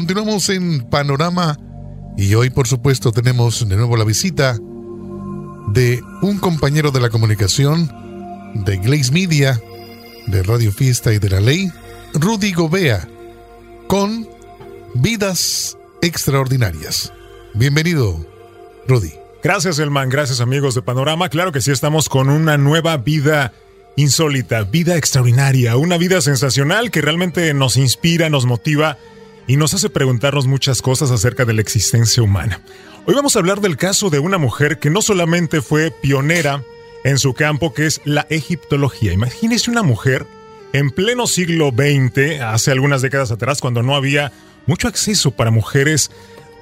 continuamos en Panorama y hoy por supuesto tenemos de nuevo la visita de un compañero de la comunicación de Glaze Media, de Radio Fiesta y de la Ley, Rudy Gobea, con Vidas Extraordinarias. Bienvenido, Rudy. Gracias, Elman. Gracias, amigos de Panorama. Claro que sí, estamos con una nueva vida insólita, vida extraordinaria, una vida sensacional que realmente nos inspira, nos motiva y nos hace preguntarnos muchas cosas acerca de la existencia humana. Hoy vamos a hablar del caso de una mujer que no solamente fue pionera en su campo, que es la egiptología. Imagínese una mujer en pleno siglo XX, hace algunas décadas atrás, cuando no había mucho acceso para mujeres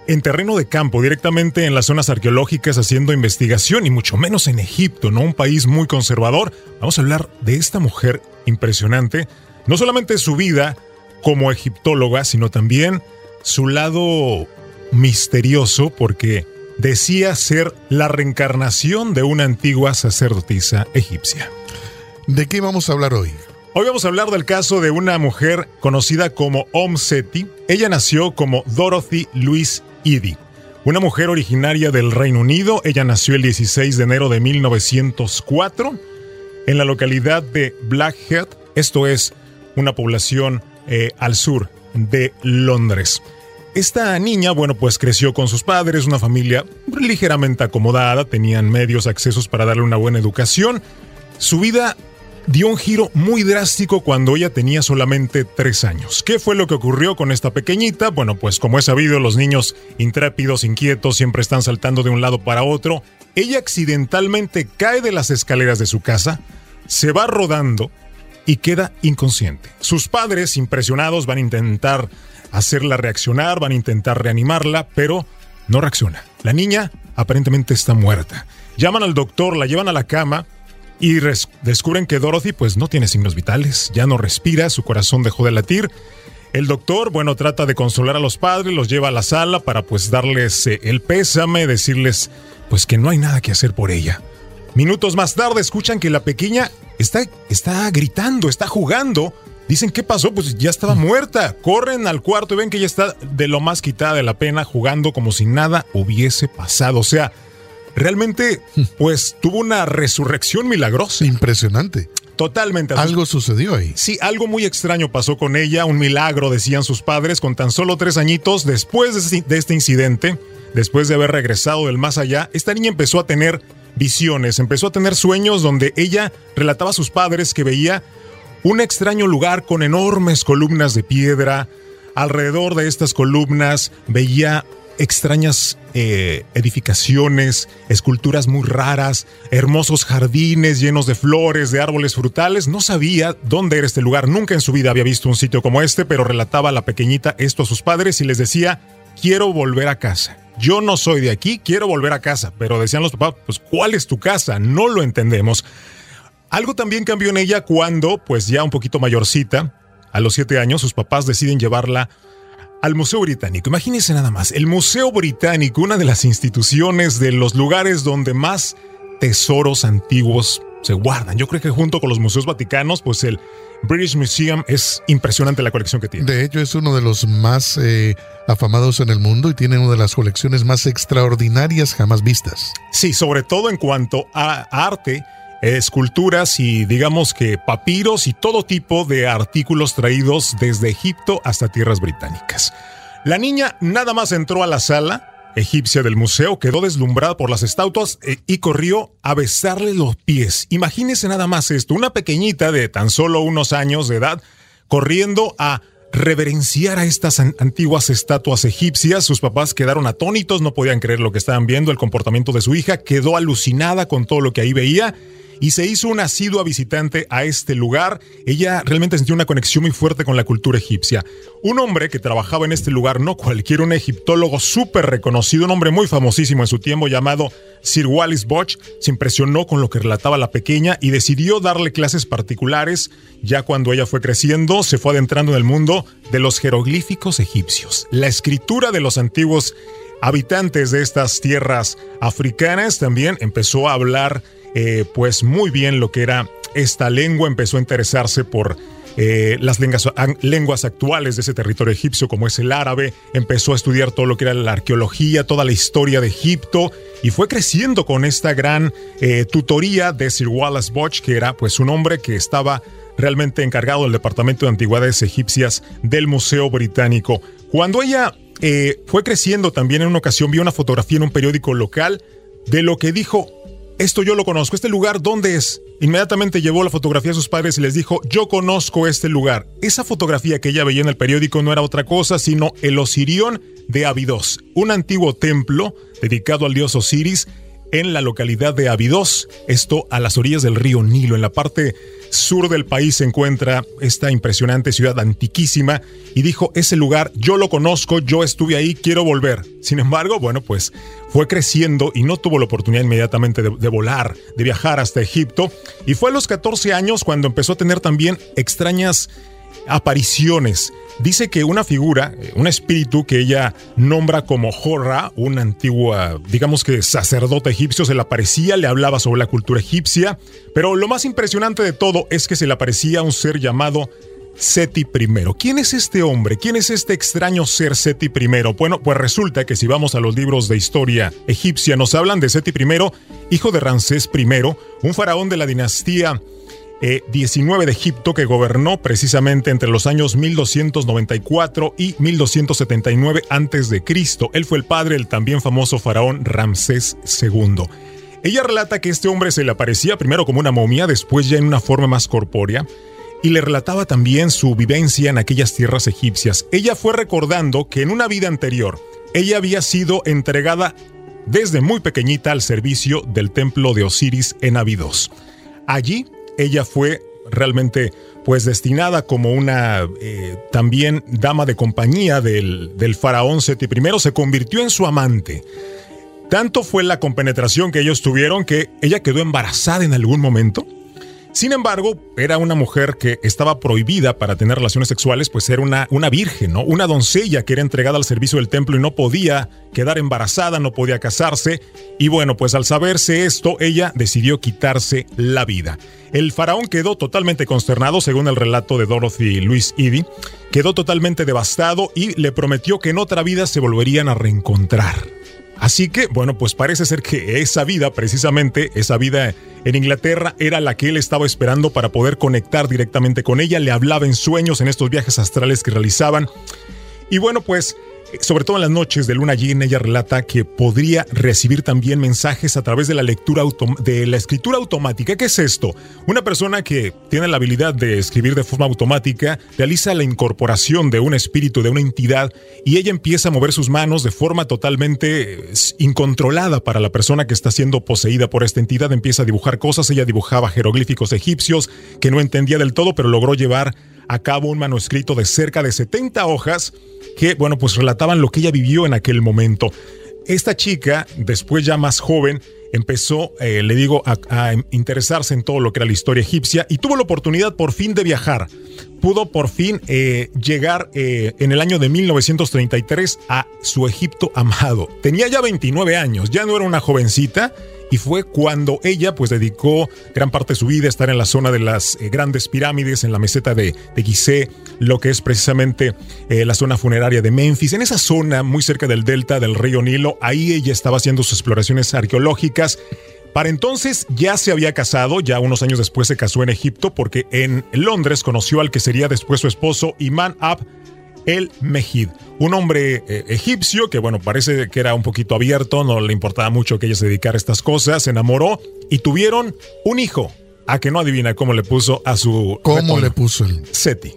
en terreno de campo, directamente en las zonas arqueológicas haciendo investigación y mucho menos en Egipto, ¿no? Un país muy conservador. Vamos a hablar de esta mujer impresionante, no solamente su vida como egiptóloga, sino también su lado misterioso porque decía ser la reencarnación de una antigua sacerdotisa egipcia. ¿De qué vamos a hablar hoy? Hoy vamos a hablar del caso de una mujer conocida como Om Seti. Ella nació como Dorothy Louise Edie, una mujer originaria del Reino Unido. Ella nació el 16 de enero de 1904 en la localidad de Blackheath. Esto es una población eh, al sur de Londres. Esta niña, bueno, pues creció con sus padres, una familia ligeramente acomodada, tenían medios, accesos para darle una buena educación. Su vida dio un giro muy drástico cuando ella tenía solamente tres años. ¿Qué fue lo que ocurrió con esta pequeñita? Bueno, pues como es sabido, los niños intrépidos, inquietos, siempre están saltando de un lado para otro. Ella accidentalmente cae de las escaleras de su casa, se va rodando y queda inconsciente. Sus padres, impresionados, van a intentar hacerla reaccionar, van a intentar reanimarla, pero no reacciona. La niña aparentemente está muerta. Llaman al doctor, la llevan a la cama y descubren que Dorothy pues no tiene signos vitales, ya no respira, su corazón dejó de latir. El doctor, bueno, trata de consolar a los padres, los lleva a la sala para pues darles eh, el pésame, decirles pues que no hay nada que hacer por ella. Minutos más tarde escuchan que la pequeña está, está gritando, está jugando Dicen, ¿qué pasó? Pues ya estaba muerta. Corren al cuarto y ven que ella está de lo más quitada de la pena, jugando como si nada hubiese pasado. O sea, realmente, pues tuvo una resurrección milagrosa. Impresionante. Totalmente. Algo sucedió ahí. Sí, algo muy extraño pasó con ella, un milagro, decían sus padres, con tan solo tres añitos después de este incidente, después de haber regresado del más allá, esta niña empezó a tener visiones, empezó a tener sueños donde ella relataba a sus padres que veía un extraño lugar con enormes columnas de piedra. Alrededor de estas columnas veía extrañas eh, edificaciones, esculturas muy raras, hermosos jardines llenos de flores, de árboles frutales. No sabía dónde era este lugar, nunca en su vida había visto un sitio como este, pero relataba a la pequeñita esto a sus padres y les decía, quiero volver a casa. Yo no soy de aquí, quiero volver a casa. Pero decían los papás, pues ¿cuál es tu casa? No lo entendemos. Algo también cambió en ella cuando, pues ya un poquito mayorcita, a los siete años, sus papás deciden llevarla al Museo Británico. Imagínense nada más, el Museo Británico, una de las instituciones de los lugares donde más tesoros antiguos se guardan. Yo creo que junto con los museos vaticanos, pues el British Museum es impresionante la colección que tiene. De hecho, es uno de los más eh, afamados en el mundo y tiene una de las colecciones más extraordinarias jamás vistas. Sí, sobre todo en cuanto a arte esculturas y digamos que papiros y todo tipo de artículos traídos desde Egipto hasta tierras británicas. La niña nada más entró a la sala egipcia del museo, quedó deslumbrada por las estatuas eh, y corrió a besarle los pies. Imagínese nada más esto, una pequeñita de tan solo unos años de edad corriendo a reverenciar a estas antiguas estatuas egipcias. Sus papás quedaron atónitos, no podían creer lo que estaban viendo, el comportamiento de su hija, quedó alucinada con todo lo que ahí veía y se hizo una asidua visitante a este lugar. Ella realmente sintió una conexión muy fuerte con la cultura egipcia. Un hombre que trabajaba en este lugar, no cualquiera, un egiptólogo súper reconocido, un hombre muy famosísimo en su tiempo llamado Sir Wallis Bosch, se impresionó con lo que relataba la pequeña y decidió darle clases particulares. Ya cuando ella fue creciendo, se fue adentrando en el mundo de los jeroglíficos egipcios, la escritura de los antiguos habitantes de estas tierras africanas. También empezó a hablar eh, pues muy bien lo que era esta lengua, empezó a interesarse por eh, las lenguas, lenguas, actuales de ese territorio egipcio, como es el árabe, empezó a estudiar todo lo que era la arqueología, toda la historia de Egipto, y fue creciendo con esta gran eh, tutoría de Sir Wallace Bosch, que era pues un hombre que estaba realmente encargado del Departamento de Antigüedades Egipcias del Museo Británico. Cuando ella fue creciendo también en una ocasión, vio una fotografía en un periódico local de lo que dijo, esto yo lo conozco, este lugar, ¿dónde es? Inmediatamente llevó la fotografía a sus padres y les dijo, yo conozco este lugar. Esa fotografía que ella veía en el periódico no era otra cosa, sino el Osirión de Abidos, un antiguo templo dedicado al dios Osiris en la localidad de Abidos, esto a las orillas del río Nilo, en la parte sur del país se encuentra esta impresionante ciudad antiquísima y dijo, ese lugar yo lo conozco, yo estuve ahí, quiero volver. Sin embargo, bueno, pues fue creciendo y no tuvo la oportunidad inmediatamente de, volar, de viajar hasta Egipto. Y fue a los 14 años cuando empezó a tener también extrañas apariciones. Dice que una figura, eh, un espíritu que ella nombra como Jorra, una antigua, digamos que sacerdote egipcio, se le aparecía, le hablaba sobre la cultura egipcia, pero lo más impresionante de todo es que se le aparecía un ser llamado Seti I. ¿Quién es este hombre? ¿Quién es este extraño ser Seti I? Bueno, pues resulta que si vamos a los libros de historia egipcia, nos hablan de Seti I, hijo de Ramsés I, un faraón de la dinastía 19 eh, de Egipto que gobernó precisamente entre los años 1294 y 1279 a.C. Él fue el padre del también famoso faraón Ramsés II. Ella relata que este hombre se le aparecía primero como una momia, después ya en una forma más corpórea, y le relataba también su vivencia en aquellas tierras egipcias. Ella fue recordando que en una vida anterior, ella había sido entregada desde muy pequeñita al servicio del templo de Osiris en Abidos. Allí ella fue realmente pues destinada como una eh, también dama de compañía del, del faraón Seti I, se convirtió en su amante. Tanto fue la compenetración que ellos tuvieron que ella quedó embarazada en algún momento sin embargo, era una mujer que estaba prohibida para tener relaciones sexuales, pues era una, una virgen. Una doncella que era entregada al servicio del templo y no podía quedar embarazada, no podía casarse. Y bueno, pues al saberse esto, ella decidió quitarse la vida. El faraón quedó totalmente consternado, según el relato de Dorothy Louise Eddy, quedó totalmente devastado y le prometió que en otra vida se volverían a reencontrar. Así que, bueno, pues parece ser que esa vida, precisamente, esa vida en Inglaterra, era la que él estaba esperando para poder conectar directamente con ella. Le hablaba en sueños en estos viajes astrales que realizaban. Y bueno, pues sobre todo en las noches de luna llena, ella relata que podría recibir también mensajes a través de la lectura de la escritura automática. ¿Qué es esto? Una persona que tiene la habilidad de escribir de forma automática realiza la incorporación de un espíritu, de una entidad, y ella empieza a mover sus manos de forma totalmente incontrolada para la persona que está siendo poseída por esta entidad. Empieza a dibujar cosas, ella dibujaba jeroglíficos egipcios que no entendía del todo, pero logró llevar a cabo un manuscrito de cerca de 70 hojas que, bueno, pues relataban lo que ella vivió en aquel momento. Esta chica, después ya más joven, empezó, eh, le digo, a, interesarse en todo lo que era la historia egipcia y tuvo la oportunidad por fin de viajar. Pudo por fin eh, llegar eh, en el año de 1933 a su Egipto amado. Tenía ya 29 años, ya no era una jovencita y fue cuando ella pues dedicó gran parte de su vida a estar en la zona de las eh, grandes pirámides, en la meseta de, de Gizeh, lo que es precisamente eh, la zona funeraria de Memphis, en esa zona muy cerca del delta del río Nilo, ahí ella estaba haciendo sus exploraciones arqueológicas. Para entonces ya se había casado, ya unos años después se casó en Egipto porque en Londres conoció al que sería después su esposo Iman Ab el Mejid, un hombre eh, egipcio que, bueno, parece que era un poquito abierto, no le importaba mucho que ella se dedicara a estas cosas, se enamoró y tuvieron un hijo. A que no adivina cómo le puso a su. ¿Cómo le puso el? Seti.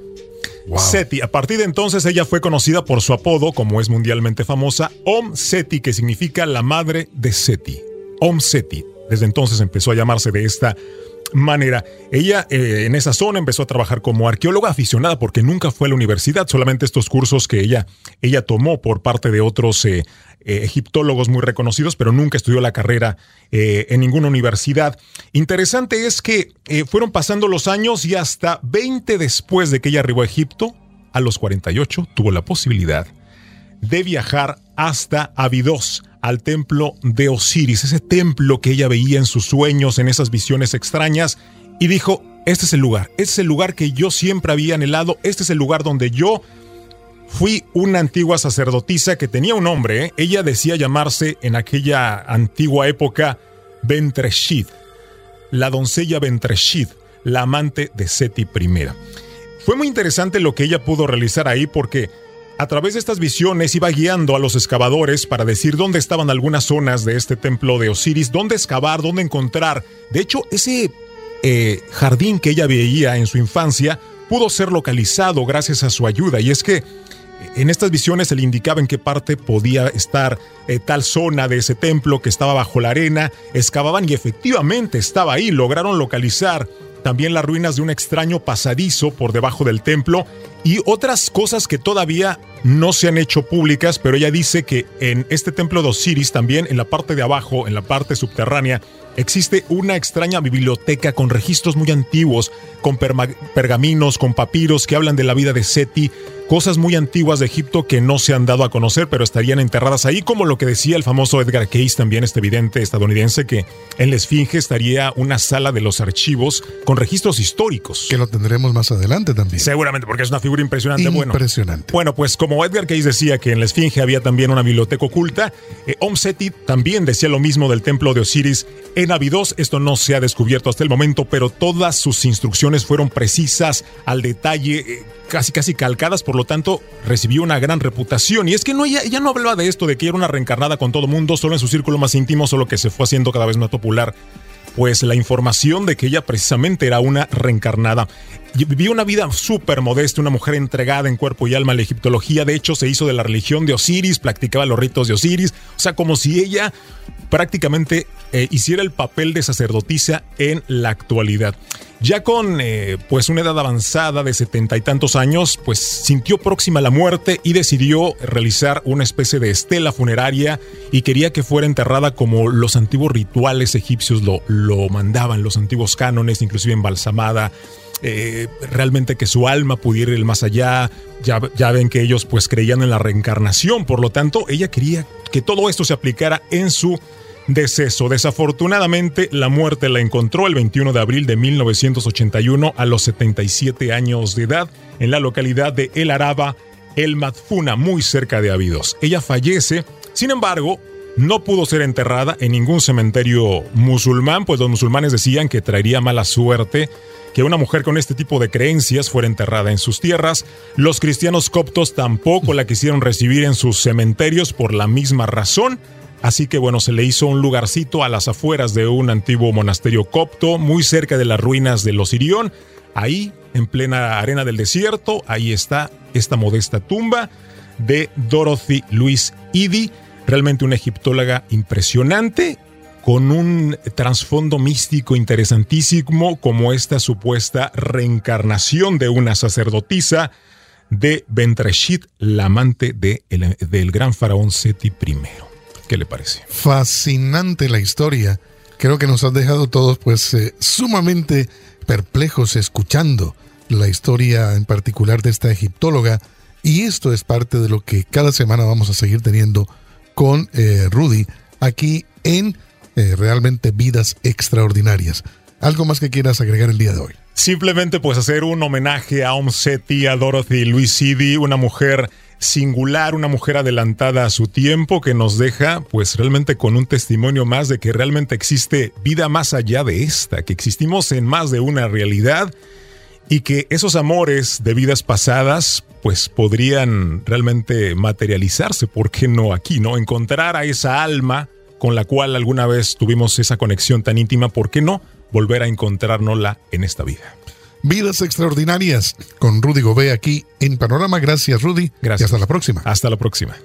Seti. A partir de entonces ella fue conocida por su apodo, como es mundialmente famosa, Om Seti, que significa la madre de Seti. Om Seti. Desde entonces empezó a llamarse de esta manera. Ella eh, en esa zona empezó a trabajar como arqueóloga aficionada porque nunca fue a la universidad, solamente estos cursos que ella, ella tomó por parte de otros eh, eh, egiptólogos muy reconocidos, pero nunca estudió la carrera en ninguna universidad. Interesante es que fueron pasando los años y hasta 20 después de que ella arribó a Egipto, a los 48, tuvo la posibilidad de viajar hasta Abidos al templo de Osiris, ese templo que ella veía en sus sueños, en esas visiones extrañas, y dijo, este es el lugar, este es el lugar que yo siempre había anhelado, este es el lugar donde yo fui una antigua sacerdotisa que tenía un nombre, ¿eh? ella decía llamarse en aquella antigua época Ventreshid, la doncella Ventreshid, la amante de Seti I. Fue muy interesante lo que ella pudo realizar ahí porque a través de estas visiones iba guiando a los excavadores para decir dónde estaban algunas zonas de este templo de Osiris, dónde excavar, dónde encontrar. De hecho, ese eh, jardín que ella veía en su infancia pudo ser localizado gracias a su ayuda. Y es que en estas visiones se le indicaba en qué parte podía estar eh, tal zona de ese templo que estaba bajo la arena. Excavaban y efectivamente estaba ahí. Lograron localizar también las ruinas de un extraño pasadizo por debajo del templo y otras cosas que todavía no se han hecho públicas, pero ella dice que en este templo de Osiris también, en la parte de abajo, en la parte subterránea, existe una extraña biblioteca con registros muy antiguos, con pergaminos, con papiros que hablan de la vida de Seti, cosas muy antiguas de Egipto que no se han dado a conocer, pero estarían enterradas ahí, como lo que decía el famoso Edgar Cayce, también este evidente estadounidense, que en la Esfinge estaría una sala de los archivos con registros históricos. Que lo tendremos más adelante también. Seguramente, porque es una figura impresionante. Impresionante. Bueno, pues como Edgar Cayce decía que en la Esfinge había también una biblioteca oculta, eh, Om Seti también decía lo mismo del templo de Osiris en Abidos. Esto no se ha descubierto hasta el momento, pero todas sus instrucciones fueron precisas al detalle. Eh, casi casi calcadas, por lo tanto recibió una gran reputación. Y es que no, ella, no hablaba de esto, de que era una reencarnada con todo mundo, solo en su círculo más íntimo, solo que se fue haciendo cada vez más popular. Pues la información de que ella precisamente era una reencarnada. Vivió una vida súper modesta, una mujer entregada en cuerpo y alma a la egiptología. De hecho, se hizo de la religión de Osiris, practicaba los ritos de Osiris. O sea, como si ella prácticamente eh, hiciera el papel de sacerdotisa en la actualidad. Ya con eh, pues una edad avanzada de setenta y tantos años, pues sintió próxima la muerte y decidió realizar una especie de estela funeraria y quería que fuera enterrada como los antiguos rituales egipcios lo, lo mandaban, los antiguos cánones, inclusive embalsamada. Eh, realmente que su alma pudiera ir más allá. Ya, ya ven que ellos pues creían en la reencarnación, por lo tanto ella quería que todo esto se aplicara en su deceso. Desafortunadamente, la muerte la encontró el 21 de abril de 1981 a los 77 años de edad en la localidad de El Araba, El Madfuna, muy cerca de Abidos. Ella fallece, sin embargo, no pudo ser enterrada en ningún cementerio musulmán, pues los musulmanes decían que traería mala suerte que una mujer con este tipo de creencias fuera enterrada en sus tierras. Los cristianos coptos tampoco la quisieron recibir en sus cementerios por la misma razón. Así que bueno, se le hizo un lugarcito a las afueras de un antiguo monasterio copto, muy cerca de las ruinas de los Irión. Ahí, en plena arena del desierto, ahí está esta modesta tumba de Dorothy Louise Eddy, realmente una egiptóloga impresionante, con un trasfondo místico interesantísimo como esta supuesta reencarnación de una sacerdotisa de Bentreshit, la amante de del gran faraón Seti I. ¿Qué le parece? Fascinante la historia. Creo que nos han dejado todos pues eh, sumamente perplejos escuchando la historia en particular de esta egiptóloga y esto es parte de lo que cada semana vamos a seguir teniendo con eh, Rudy aquí en eh, realmente vidas extraordinarias. ¿Algo más que quieras agregar el día de hoy? Simplemente pues hacer un homenaje a Om Seti, a Dorothy Louise Sidi, una mujer singular, una mujer adelantada a su tiempo que nos deja pues realmente con un testimonio más de que realmente existe vida más allá de esta, que existimos en más de una realidad y que esos amores de vidas pasadas pues podrían realmente materializarse, ¿por qué no aquí, no? Encontrar a esa alma con la cual alguna vez tuvimos esa conexión tan íntima, ¿por qué no volver a encontrárnosla en esta vida? Vidas Extraordinarias con Rudy Gobé aquí en Panorama. Gracias, Rudy. Gracias. Y hasta la próxima. Hasta la próxima.